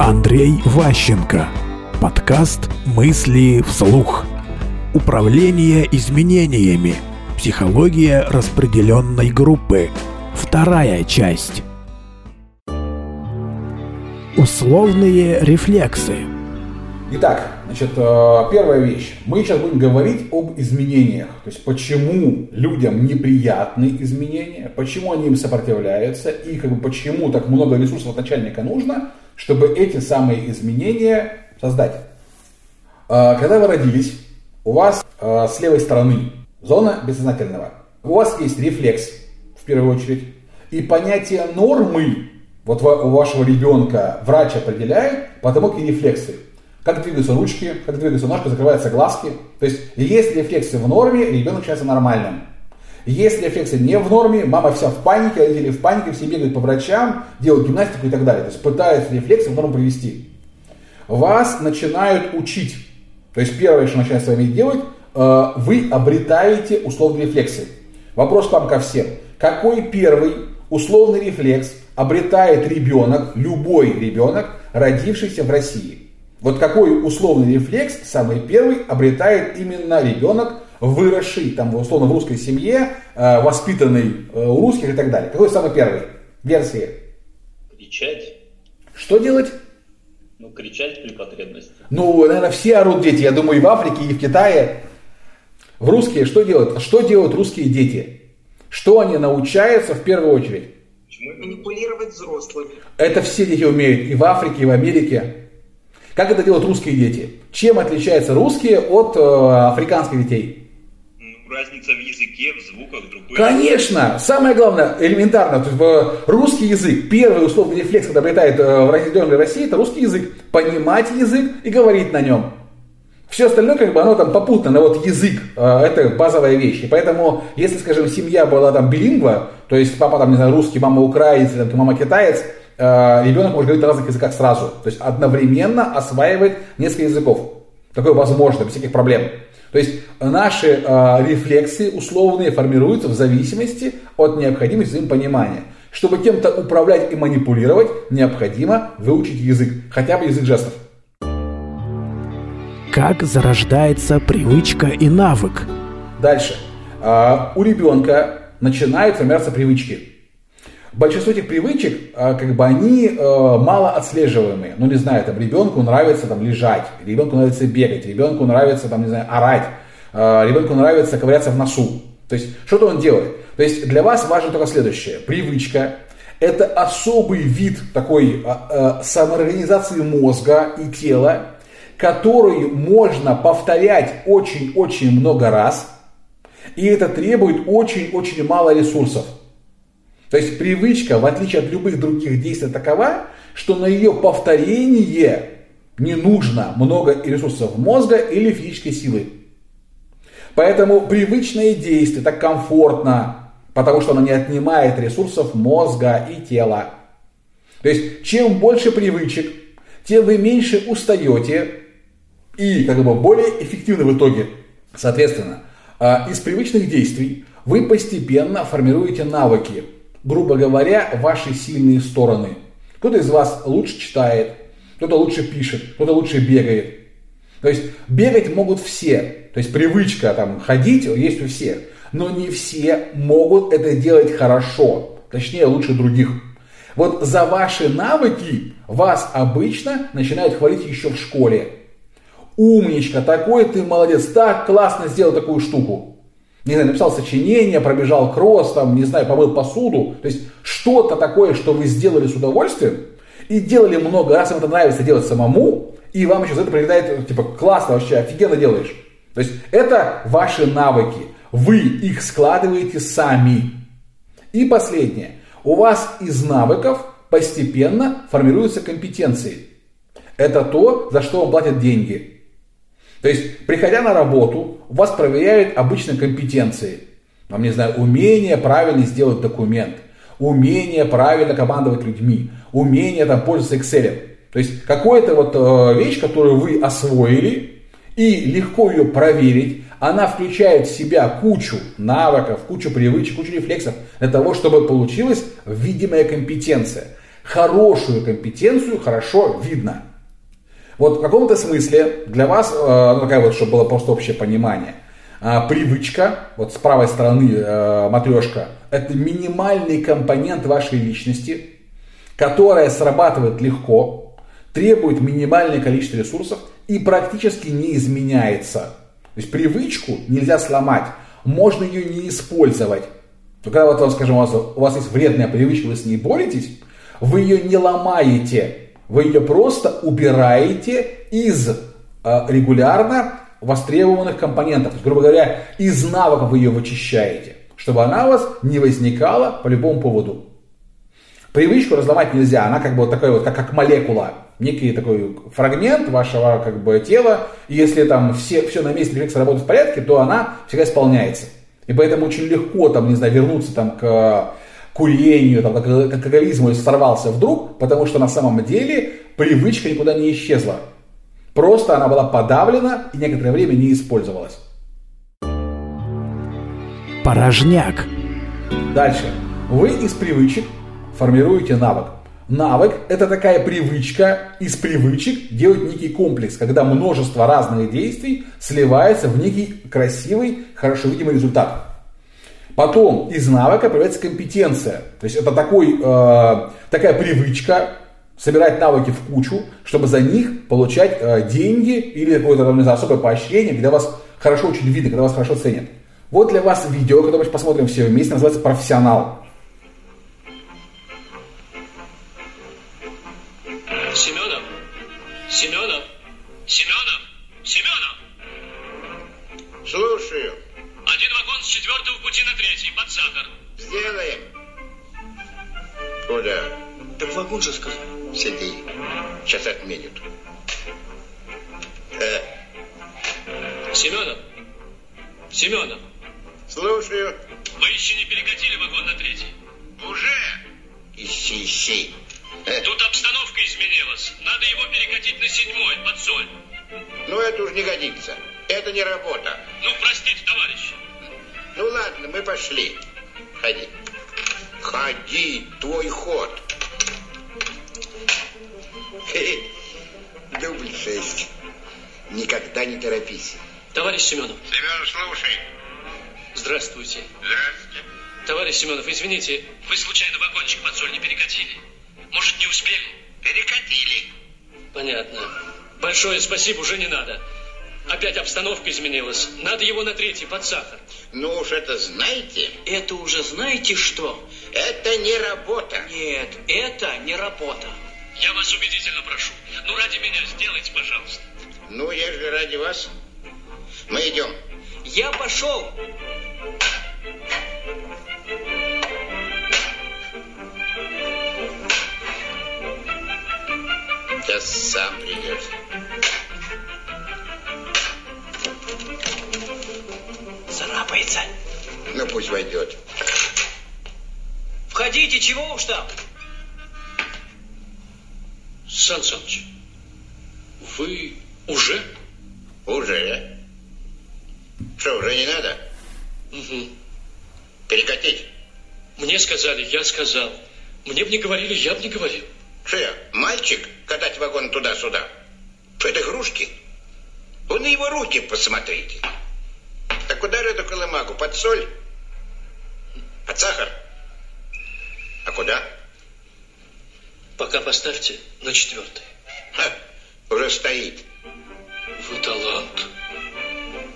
Андрей Ващенко. Подкаст «Мысли вслух». Управление изменениями. Психология распределенной группы. Вторая часть. Условные рефлексы. Итак, значит, э, первая вещь. Мы сейчас будем говорить об изменениях. То есть, почему людям неприятны изменения, почему они им сопротивляются, и как бы, почему так много ресурсов от начальника нужно, чтобы эти самые изменения создать. Э, когда вы родились, у вас э, с левой стороны зона бессознательного. У вас есть рефлекс, в первую очередь, и понятие нормы вот у вашего ребенка врач определяет по тому, какие рефлексы. Как двигаются ручки, как двигаются ножки, закрываются глазки. То есть, если рефлексы в норме, ребенок считается нормальным. Если рефлексы не в норме, мама вся в панике, родители в панике, все бегают по врачам, делают гимнастику и так далее. То есть, пытаются рефлексы в норму привести. Вас начинают учить. То есть, первое, что начинают с вами делать, э, вы обретаете условные рефлексы. Вопрос к вам ко всем. Какой первый условный рефлекс обретает ребенок, любой ребенок, родившийся в России? Вот какой условный рефлекс, самый первый, обретает именно ребенок, выросший там, условно, в русской семье, э, воспитанный э, у русских и так далее. Какой самый первый? Версия. Кричать. Что делать? Ну, кричать при потребности. Ну, наверное, все орут дети. Я думаю, и в Африке, и в Китае. В русские что делают? Что делают русские дети? Что они научаются в первую очередь? Манипулировать взрослыми. Это все дети умеют. И в Африке, и в Америке. Как это делают русские дети? Чем отличаются русские от э, африканских детей? Разница в языке, в звуках, другой. Конечно! Самое главное, элементарно, то есть, э, русский язык, первый условный рефлекс, когда обретает э, в разделенной России, это русский язык. Понимать язык и говорить на нем. Все остальное, как бы, оно там попутно, но вот язык, э, это базовая вещь. И поэтому, если, скажем, семья была там билингва, то есть папа там, не знаю, русский, мама украинец, там, мама китаец, ребенок может говорить на разных языках сразу. То есть одновременно осваивает несколько языков. Такое возможно, без всяких проблем. То есть наши э, рефлексы условные формируются в зависимости от необходимости взаимопонимания. Чтобы кем-то управлять и манипулировать, необходимо выучить язык, хотя бы язык жестов. Как зарождается привычка и навык? Дальше. Э, у ребенка начинают формироваться привычки большинство этих привычек, а, как бы они э, мало отслеживаемые. Ну, не знаю, там ребенку нравится там лежать, ребенку нравится бегать, ребенку нравится там, не знаю, орать, э, ребенку нравится ковыряться в носу. То есть, что-то он делает. То есть, для вас важно только следующее. Привычка – это особый вид такой э, самоорганизации мозга и тела, который можно повторять очень-очень много раз, и это требует очень-очень мало ресурсов. То есть привычка, в отличие от любых других действий, такова, что на ее повторение не нужно много ресурсов мозга или физической силы. Поэтому привычное действие так комфортно, потому что оно не отнимает ресурсов мозга и тела. То есть, чем больше привычек, тем вы меньше устаете и как бы более эффективны в итоге. Соответственно, а, из привычных действий вы постепенно формируете навыки, грубо говоря, ваши сильные стороны. Кто-то из вас лучше читает, кто-то лучше пишет, кто-то лучше бегает. То есть бегать могут все. То есть привычка там ходить есть у всех. Но не все могут это делать хорошо. Точнее, лучше других. Вот за ваши навыки вас обычно начинают хвалить еще в школе. Умничка, такой ты молодец, так классно сделал такую штуку не знаю, написал сочинение, пробежал кросс, там, не знаю, помыл посуду. То есть что-то такое, что вы сделали с удовольствием и делали много раз, им это нравится делать самому, и вам еще за это прилетает, типа, классно вообще, офигенно делаешь. То есть это ваши навыки. Вы их складываете сами. И последнее. У вас из навыков постепенно формируются компетенции. Это то, за что вам платят деньги. То есть, приходя на работу, вас проверяют обычно компетенции. Вам, не знаю, умение правильно сделать документ, умение правильно командовать людьми, умение там, пользоваться Excel. То есть, какая-то вот э, вещь, которую вы освоили, и легко ее проверить, она включает в себя кучу навыков, кучу привычек, кучу рефлексов для того, чтобы получилась видимая компетенция. хорошую компетенцию хорошо видно. Вот в каком-то смысле для вас, э, ну такая вот, чтобы было просто общее понимание, э, привычка, вот с правой стороны э, матрешка, это минимальный компонент вашей личности, которая срабатывает легко, требует минимальное количество ресурсов и практически не изменяется. То есть привычку нельзя сломать, можно ее не использовать. Но когда вот, скажем, у вас, у вас есть вредная привычка, вы с ней боретесь, вы ее не ломаете, вы ее просто убираете из э, регулярно востребованных компонентов. То есть, грубо говоря, из навыков вы ее вычищаете, чтобы она у вас не возникала по любому поводу. Привычку разломать нельзя, она как бы вот такая вот, как, как молекула, некий такой фрагмент вашего как бы тела, и если там все, все на месте рефлексы работают в порядке, то она всегда исполняется. И поэтому очень легко там, не знаю, вернуться там к курению, там, к алкоголизму, если сорвался вдруг, потому что на самом деле привычка никуда не исчезла. Просто она была подавлена и некоторое время не использовалась. Порожняк. Дальше. Вы из привычек формируете навык. Навык – это такая привычка из привычек делать некий комплекс, когда множество разных действий сливается в некий красивый, хорошо видимый результат. Потом из навыка появляется компетенция. То есть это такой, э, такая привычка собирать навыки в кучу, чтобы за них получать э, деньги или какое-то не знаю, особое поощрение, когда вас хорошо очень видно, когда вас хорошо ценят. Вот для вас видео, которое мы посмотрим все вместе, называется «Профессионал». Семенов? Семенов? Семенов? Семенов? Слушаю. Пути на третий, под сахар. Сделаем. Куда? Так вагон же сказал. Сиди. Сейчас отменят. Э, Семенов? Семенов? слушаю. Вы еще не перекатили вагон на третий? Уже? Ищи, ищи. Э, Тут обстановка изменилась. Надо его перекатить на седьмой, под соль. ну, это уж не годится. Это не работа. Ну, ладно, мы пошли. Ходи. Ходи, твой ход. Дубль шесть. Никогда не торопись. Товарищ Семенов, Семен, слушай. здравствуйте. Здравствуйте. Товарищ Семенов, извините, вы случайно вагончик под соль не перекатили? Может, не успели? Перекатили. Понятно. Большое спасибо, уже не надо. Опять обстановка изменилась. Надо его на третий, под сахар. Ну уж это знаете, Это уже знаете что? это не работа. Нет, это не работа. Я вас убедительно прошу. Ну, ради меня сделайте, пожалуйста. Ну, я же ради вас. Мы идем. Я пошел. Сейчас сам придешь. Царапается. Ну, пусть войдет. Входите, чего уж там? Сан Саныч, вы уже? Уже. Что, уже не надо? Угу. Перекатить? Мне сказали, я сказал. Мне бы не говорили, я бы не говорил. Что я, мальчик, катать вагон туда-сюда? Что это игрушки? Вы на его руки посмотрите. Так куда же эту колымагу? Под соль? Под сахар? А куда? Пока поставьте на четвертый. Ха, уже стоит. Вы талант.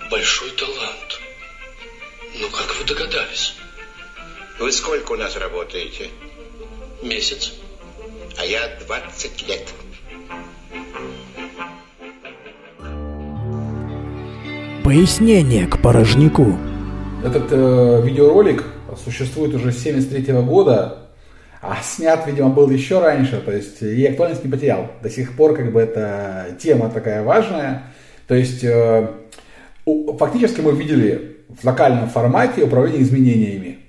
Большой талант. Ну, как вы догадались? Вы сколько у нас работаете? Месяц. А я 20 лет. Пояснение к порожняку. Этот э, видеоролик существует уже с 73 года, а снят, видимо, был еще раньше, то есть и актуальность не потерял. До сих пор как бы эта тема такая важная. То есть э, у- фактически мы видели в локальном формате управление изменениями.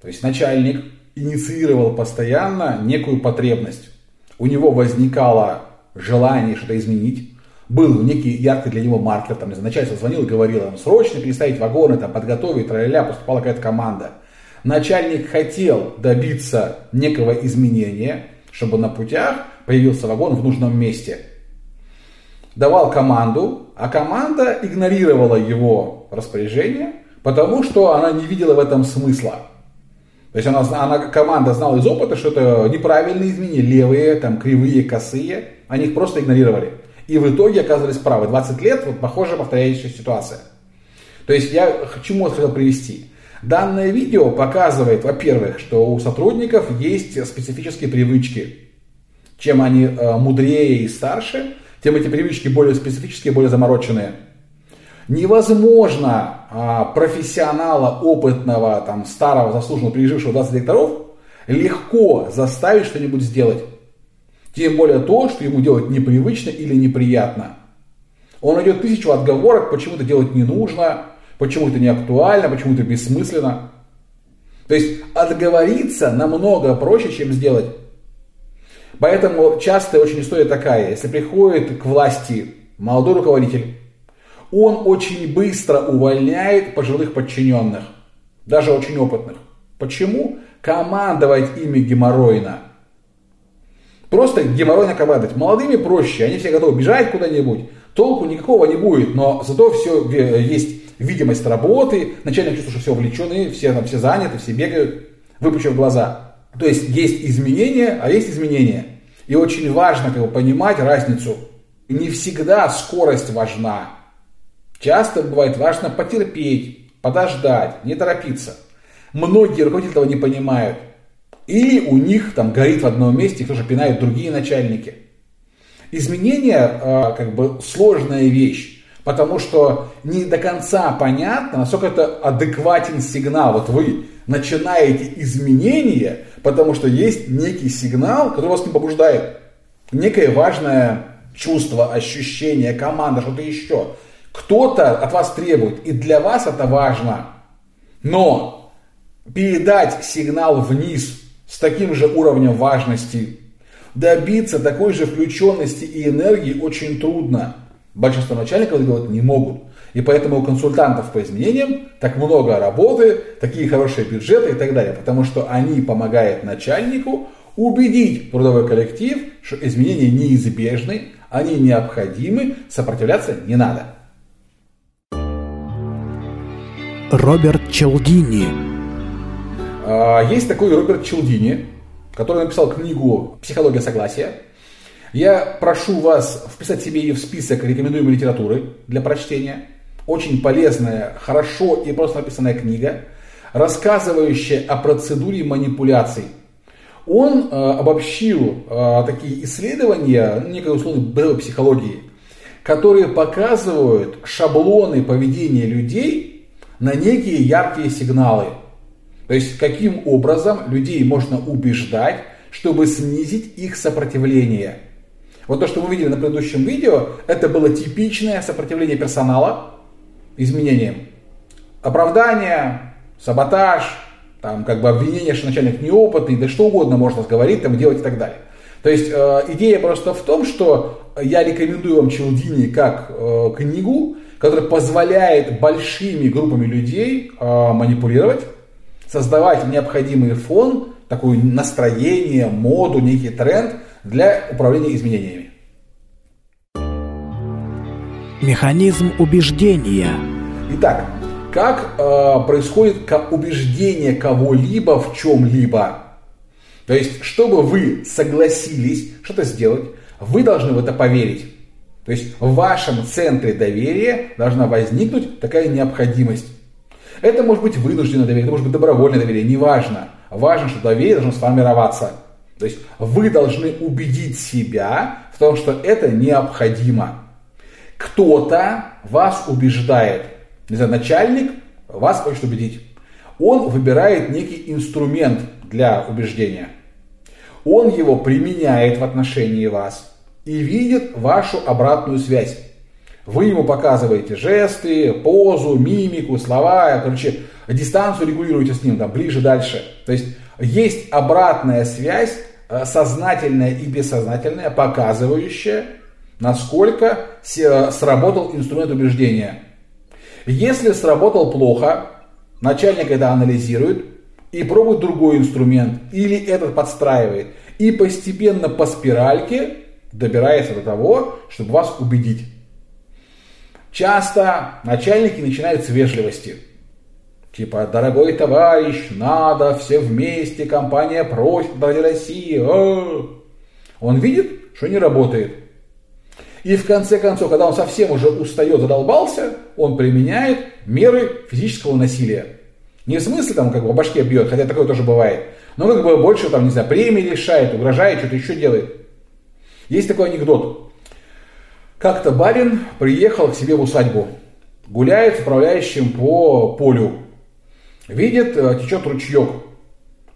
То есть начальник инициировал постоянно некую потребность. У него возникало желание что-то изменить. Был некий яркий для него маркер, там, начальство звонил и говорил, там, срочно переставить вагоны, там, подготовить, тра поступала какая-то команда. Начальник хотел добиться некого изменения, чтобы на путях появился вагон в нужном месте. Давал команду, а команда игнорировала его распоряжение, потому что она не видела в этом смысла. То есть она, она, команда знала из опыта, что это неправильные изменения, левые, там, кривые, косые. Они их просто игнорировали. И в итоге оказались правы. 20 лет, вот похоже, повторяющая ситуация. То есть я к чему хотел привести. Данное видео показывает, во-первых, что у сотрудников есть специфические привычки. Чем они э, мудрее и старше, тем эти привычки более специфические, более замороченные. Невозможно а, профессионала, опытного, там, старого, заслуженного, пережившего 20 директоров легко заставить что-нибудь сделать. Тем более то, что ему делать непривычно или неприятно. Он найдет тысячу отговорок, почему это делать не нужно, почему это не актуально, почему это бессмысленно. То есть отговориться намного проще, чем сделать. Поэтому часто очень история такая, если приходит к власти молодой руководитель, он очень быстро увольняет пожилых подчиненных, даже очень опытных. Почему? Командовать ими геморройно. Просто геморройно командовать. Молодыми проще, они все готовы бежать куда-нибудь. Толку никакого не будет, но зато все есть видимость работы, начальник чувствует, что все увлечены, все там все заняты, все бегают, выпучив глаза. То есть есть изменения, а есть изменения. И очень важно как бы, понимать разницу. Не всегда скорость важна. Часто бывает важно потерпеть, подождать, не торопиться. Многие руководители этого не понимают. Или у них там горит в одном месте, их тоже пинают другие начальники. Изменение э, как бы сложная вещь, потому что не до конца понятно, насколько это адекватен сигнал. Вот вы начинаете изменения, потому что есть некий сигнал, который вас не побуждает. Некое важное чувство, ощущение, команда, что-то еще. Кто-то от вас требует, и для вас это важно. Но передать сигнал вниз с таким же уровнем важности, добиться такой же включенности и энергии очень трудно. Большинство начальников делать не могут. И поэтому у консультантов по изменениям так много работы, такие хорошие бюджеты и так далее. Потому что они помогают начальнику убедить трудовой коллектив, что изменения неизбежны, они необходимы, сопротивляться не надо. Роберт Челдини. А, есть такой Роберт Челдини, который написал книгу «Психология согласия». Я прошу вас вписать себе ее в список рекомендуемой литературы для прочтения. Очень полезная, хорошо и просто написанная книга, рассказывающая о процедуре манипуляций. Он э, обобщил э, такие исследования, ну, некой условной психологии, которые показывают шаблоны поведения людей на некие яркие сигналы. То есть, каким образом людей можно убеждать, чтобы снизить их сопротивление. Вот то, что мы видели на предыдущем видео, это было типичное сопротивление персонала изменениям. Оправдание, саботаж, там как бы обвинение, что начальник неопытный, да что угодно можно говорить, там делать и так далее. То есть э, идея просто в том, что я рекомендую вам Челдини как э, книгу, который позволяет большими группами людей э, манипулировать, создавать необходимый фон, такое настроение, моду, некий тренд для управления изменениями. Механизм убеждения. Итак, как э, происходит убеждение кого-либо в чем-либо? То есть, чтобы вы согласились что-то сделать, вы должны в это поверить. То есть в вашем центре доверия должна возникнуть такая необходимость. Это может быть вынужденное доверие, это может быть добровольное доверие, неважно. Важно, что доверие должно сформироваться. То есть вы должны убедить себя в том, что это необходимо. Кто-то вас убеждает. Не знаю, начальник вас хочет убедить. Он выбирает некий инструмент для убеждения. Он его применяет в отношении вас и видит вашу обратную связь. Вы ему показываете жесты, позу, мимику, слова, короче, дистанцию регулируете с ним, там, ближе, дальше. То есть есть обратная связь, э, сознательная и бессознательная, показывающая, насколько сработал инструмент убеждения. Если сработал плохо, начальник это анализирует и пробует другой инструмент, или этот подстраивает, и постепенно по спиральке добирается до того, чтобы вас убедить. Часто начальники начинают с вежливости. Типа, дорогой товарищ, надо, все вместе, компания просит ради России. О! Он видит, что не работает. И в конце концов, когда он совсем уже устает, задолбался, он применяет меры физического насилия. Не в смысле там как бы башке бьет, хотя такое тоже бывает, но как бы больше там, не знаю, премии лишает, угрожает, что-то еще делает. Есть такой анекдот. Как-то барин приехал к себе в усадьбу, гуляет с управляющим по полю, видит, э, течет ручеек.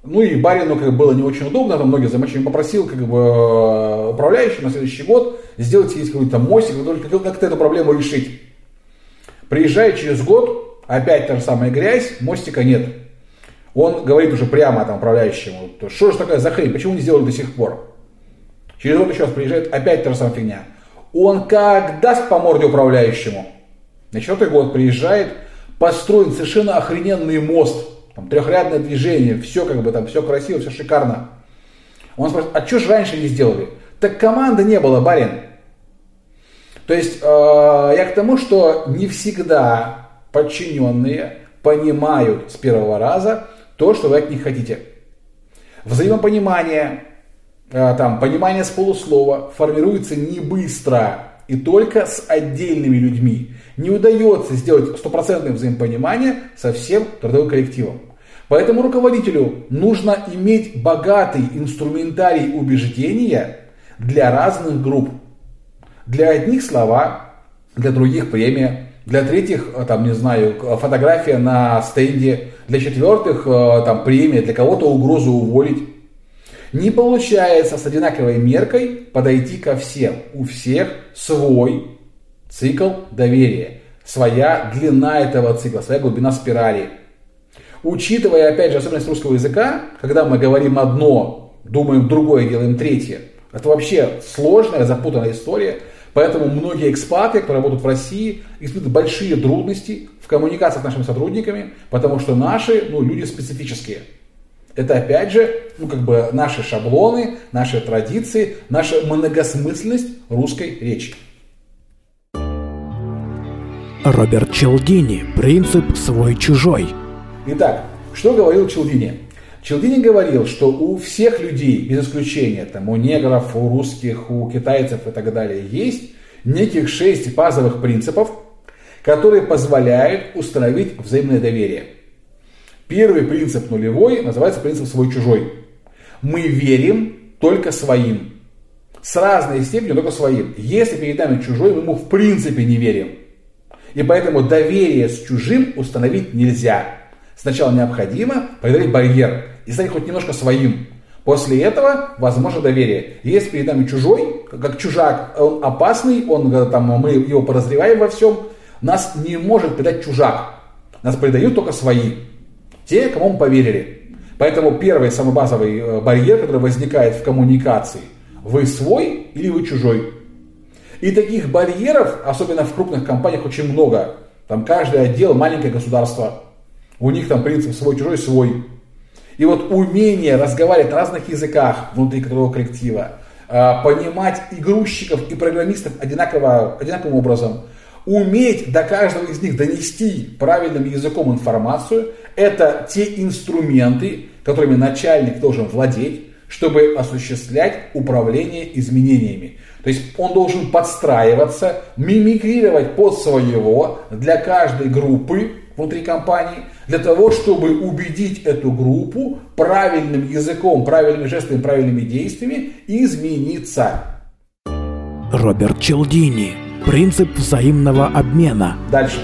Ну и барину как бы было не очень удобно, там многие замочили, попросил как бы э, управляющий на следующий год сделать здесь какой-то мостик, только как-то эту проблему решить. Приезжает через год, опять та же самая грязь, мостика нет. Он говорит уже прямо там управляющему, что же такая за хрень, почему не сделали до сих пор? Через год еще раз приезжает, опять та же самая фигня. Он как даст по морде управляющему. На четвертый год приезжает, построен совершенно охрененный мост, там, трехрядное движение, все как бы там, все красиво, все шикарно. Он спрашивает, а что же раньше не сделали? Так команды не было, барин. То есть э, я к тому, что не всегда подчиненные понимают с первого раза то, что вы от них хотите. Взаимопонимание, там, понимание с полуслова формируется не быстро и только с отдельными людьми. Не удается сделать стопроцентное взаимопонимание со всем трудовым коллективом. Поэтому руководителю нужно иметь богатый инструментарий убеждения для разных групп. Для одних слова, для других премия, для третьих, э, там, не знаю, фотография на стенде, для четвертых, э, там, премия, для кого-то угрозу уволить. Не получается с одинаковой меркой подойти ко всем. У всех свой цикл доверия, своя длина этого цикла, своя глубина спирали. Учитывая, опять же, особенность русского языка, когда мы говорим одно, думаем другое, делаем третье, это вообще сложная, запутанная история. Поэтому многие экспаты, которые работают в России, испытывают большие трудности в коммуникации с нашими сотрудниками, потому что наши ну, люди специфические. Это опять же, ну как бы наши шаблоны, наши традиции, наша многосмысленность русской речи. Роберт Челдини. Принцип свой-чужой. Итак, что говорил Челдини? Челдини говорил, что у всех людей, без исключения, там, у негров, у русских, у китайцев и так далее, есть неких шесть базовых принципов, которые позволяют установить взаимное доверие. Первый принцип нулевой называется принцип свой-чужой. Мы верим только своим. С разной степенью только своим. Если перед нами чужой, мы ему в принципе не верим. И поэтому доверие с чужим установить нельзя. Сначала необходимо преодолеть барьер и стать хоть немножко своим. После этого возможно доверие. Если перед нами чужой, как чужак, он опасный, он, э, там, мы его подозреваем во всем, нас не может предать чужак. Нас предают только свои. Те, кому мы поверили. Поэтому первый, самый базовый э, барьер, который возникает в коммуникации, вы свой или вы чужой. И таких барьеров, особенно в крупных компаниях, очень много. Там каждый отдел маленькое государство. У них там принцип свой-чужой свой. И вот умение разговаривать на разных языках внутри трудового коллектива, а, понимать и грузчиков, и программистов одинаково, одинаковым образом, уметь до каждого из них донести правильным языком информацию, это те инструменты, которыми начальник должен владеть, чтобы осуществлять управление изменениями. То есть он должен подстраиваться, мимикрировать под своего для каждой группы внутри компании, для того, чтобы убедить эту группу правильным языком, правильными жестами, правильными действиями измениться. Роберт Челдини. Принцип взаимного обмена. Дальше.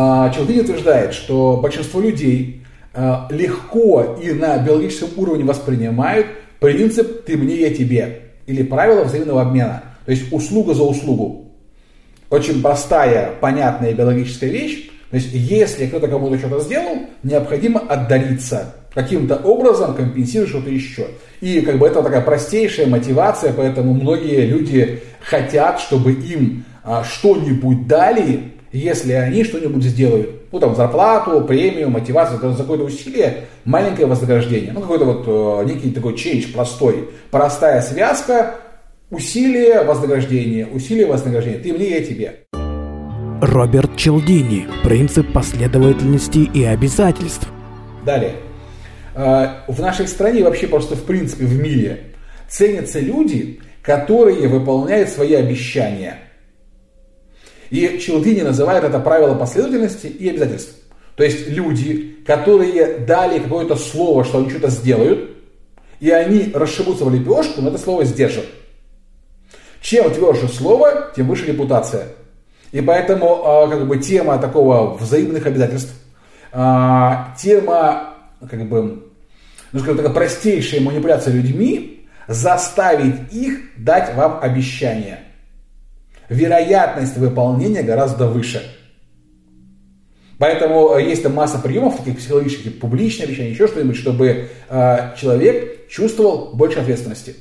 А, Челдини утверждает, что большинство людей а, легко и на биологическом уровне воспринимают принцип «ты мне, я тебе» или правило взаимного обмена, то есть услуга за услугу. Очень простая, понятная биологическая вещь, то есть, если кто-то кому-то что-то сделал, необходимо отдариться. Каким-то образом компенсировать что-то еще. И как бы это такая простейшая мотивация, поэтому многие люди хотят, чтобы им а, что-нибудь дали, если они что-нибудь сделают. Ну, там, зарплату, премию, мотивацию, за какое-то усилие, маленькое вознаграждение. Ну, какой-то вот э, некий такой change простой. Простая связка, усилие, вознаграждение, усилие, вознаграждение. Ты мне, я тебе. Роберт Челдини. Принцип последовательности и обязательств. Далее. Э, В нашей стране, вообще просто в принципе в мире, ценятся люди, которые выполняют свои обещания. И Челдини называет это правило последовательности и обязательств. То есть люди, которые дали какое-то слово, что они что-то сделают, и они расшибутся в лепешку, но это слово сдержат. Чем тверже слово, тем выше репутация. И поэтому а, как бы тема такого взаимных обязательств, а, тема как бы, ну скажем так, простейшая манипуляция людьми, заставить их дать вам обещание. Вероятность выполнения гораздо выше. Поэтому э, есть там масса приемов таких психологических, публичное обещание, еще что-нибудь, чтобы э, человек чувствовал больше ответственности.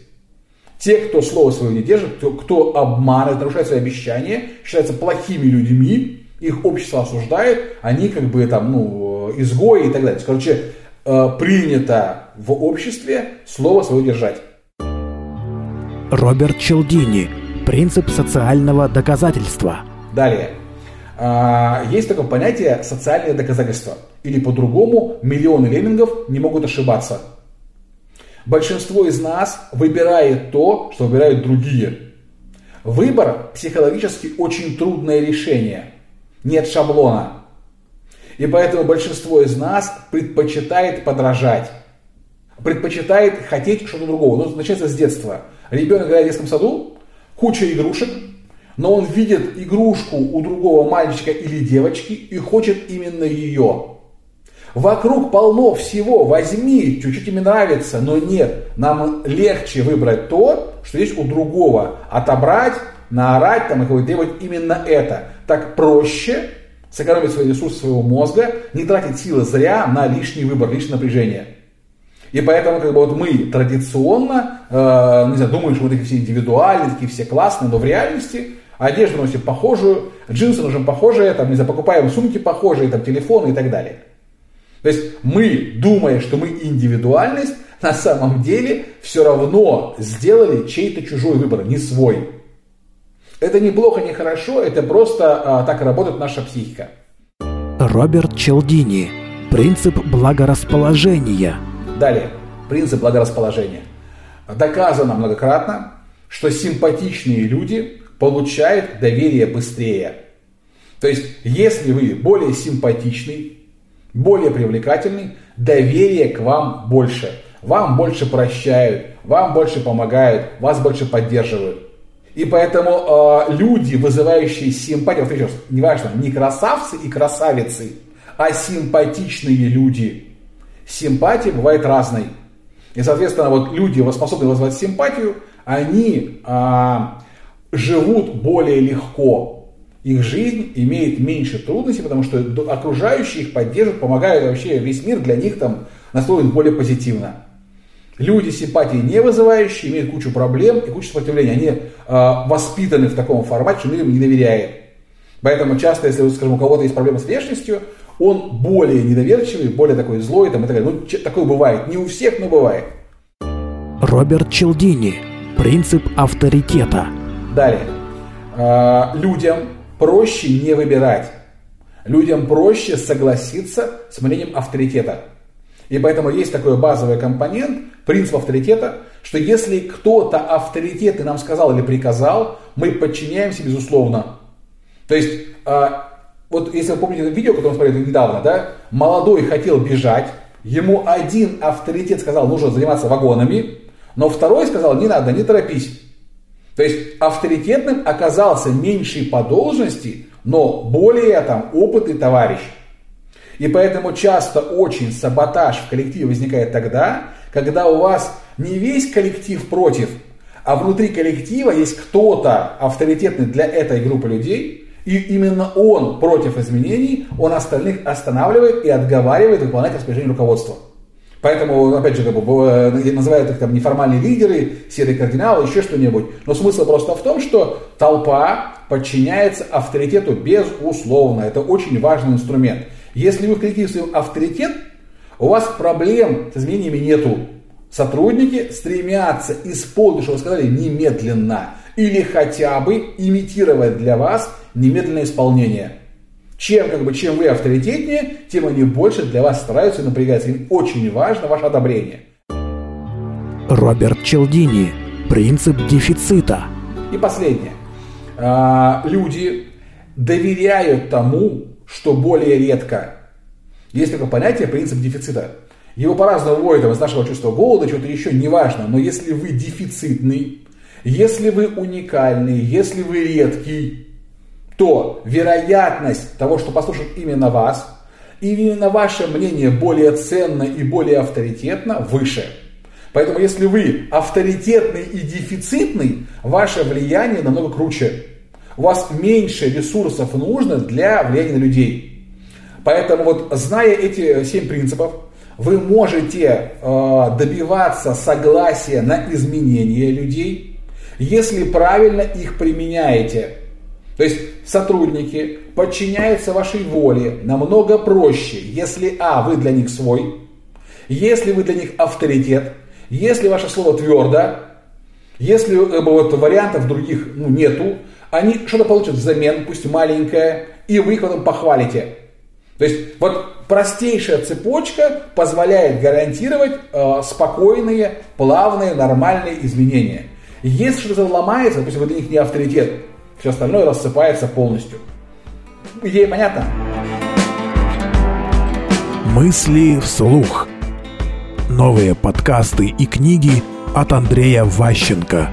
Те, кто слово свое не держит, кто, кто обманывает, нарушает свои обещания, считаются плохими людьми, их общество осуждает, они как бы там, ну, изгои и так далее. Короче, э, принято в обществе слово свое держать. Роберт Челдини. Принцип социального доказательства. Далее. А, Есть такое понятие социальное доказательство. Или по-другому, миллионы леммингов не могут ошибаться. Большинство из нас выбирает то, что выбирают другие. Выбор психологически очень трудное решение. Нет шаблона. И поэтому большинство из нас предпочитает подражать. Предпочитает хотеть что-то другого. Ну, начинается с детства. Ребенок играет в детском саду, куча игрушек, но он видит игрушку у другого мальчика или девочки и хочет именно ее. Вокруг полно всего, возьми, чуть-чуть тебе нравится, но нет, нам легче выбрать то, что есть у другого, отобрать, наорать там, и требовать именно это. Так проще сэкономить свои ресурсы своего мозга, не тратить силы зря на лишний выбор, лишнее напряжение. И поэтому как бы вот мы традиционно, э, не знаю, думаем, что мы такие все индивидуальные, такие все классные, но в реальности одежду носим похожую, джинсы носим похожие, там, не знаю, покупаем сумки похожие, там, телефоны и так далее. То есть мы, думая, что мы индивидуальность, на самом деле все равно сделали чей-то чужой выбор, не свой. Это не плохо, не хорошо, это просто а, так работает наша психика. Роберт Челдини. Принцип благорасположения. Далее, принцип благорасположения. Доказано многократно, что симпатичные люди получают доверие быстрее. То есть, если вы более симпатичный, более привлекательный, доверие к вам больше. Вам больше прощают, вам больше помогают, вас больше поддерживают. И поэтому э, люди, вызывающие симпатию, вот еще раз, неважно, не красавцы и красавицы, а симпатичные люди. Симпатия бывает разной. И, соответственно, вот люди, способные вызывать симпатию, они э, живут более легко. Их жизнь имеет меньше трудностей, потому что окружающие их поддерживают, помогают вообще весь мир для них там настроен более позитивно. Люди симпатии не вызывающие, имеют кучу проблем и кучу сопротивления. Они э, воспитаны в таком формате, что мир им не доверяет. Поэтому часто, если, скажем, у кого-то есть проблемы с внешностью, он более недоверчивый, более такой злой там, и так далее. Ну, такое бывает. Не у всех, но бывает. Роберт Челдини. Принцип авторитета. Далее. Э, людям проще не выбирать. Людям проще согласиться с мнением авторитета. И поэтому есть такой базовый компонент, принцип авторитета, что если кто-то авторитетный нам сказал или приказал, мы подчиняемся безусловно. То есть, э, вот если вы помните это видео, которое мы смотрели недавно, да, молодой хотел бежать, ему один авторитет сказал, нужно заниматься вагонами, но второй сказал, не надо, не торопись. То есть авторитетным оказался меньший по должности, но более там опытный товарищ. И поэтому часто очень саботаж в коллективе возникает тогда, когда у вас не весь коллектив против, а внутри коллектива есть кто-то авторитетный для этой группы людей, и именно он против изменений, он остальных останавливает и отговаривает выполнять распоряжение руководства. Поэтому, опять же, как бы, э, называют их там неформальные лидеры, серые кардиналы, еще что-нибудь. Но смысл просто в том, что толпа подчиняется авторитету безусловно. Это очень важный инструмент. Если вы свой авторитет, у вас проблем с изменениями нету. Сотрудники стремятся исполнить, что вы сказали, немедленно. Или хотя бы имитировать для вас немедленное исполнение. Чем, как бы, чем вы авторитетнее, тем они больше для вас стараются и напрягаются. Им очень важно ваше одобрение. Роберт Челдини. Принцип дефицита. И последнее. А, люди доверяют тому, что более редко. Есть такое понятие принцип дефицита. Его по-разному вводят из нашего чувства голода, что-то еще, неважно. Но если вы дефицитный, если вы уникальный, если вы редкий, то вероятность того, что послушают именно вас, и именно ваше мнение более ценно и более авторитетно, выше. Поэтому если вы авторитетный и дефицитный, ваше влияние намного круче. У вас меньше ресурсов нужно для влияния на людей. Поэтому вот зная эти семь принципов, вы можете э, добиваться согласия на изменение людей, если правильно их применяете. То есть сотрудники подчиняются вашей воле намного проще, если а, вы для них свой, если вы для них авторитет, если ваше слово твердо, если бы, вот, вариантов других ну, нету, они что-то получат взамен, пусть маленькое, и вы их потом похвалите. То есть вот простейшая цепочка позволяет гарантировать э, спокойные, плавные, нормальные изменения. Если что-то ломается, допустим, вы для них не авторитет, все остальное рассыпается полностью. Идея понятна? Мысли вслух. Новые подкасты и книги от Андрея Ващенко.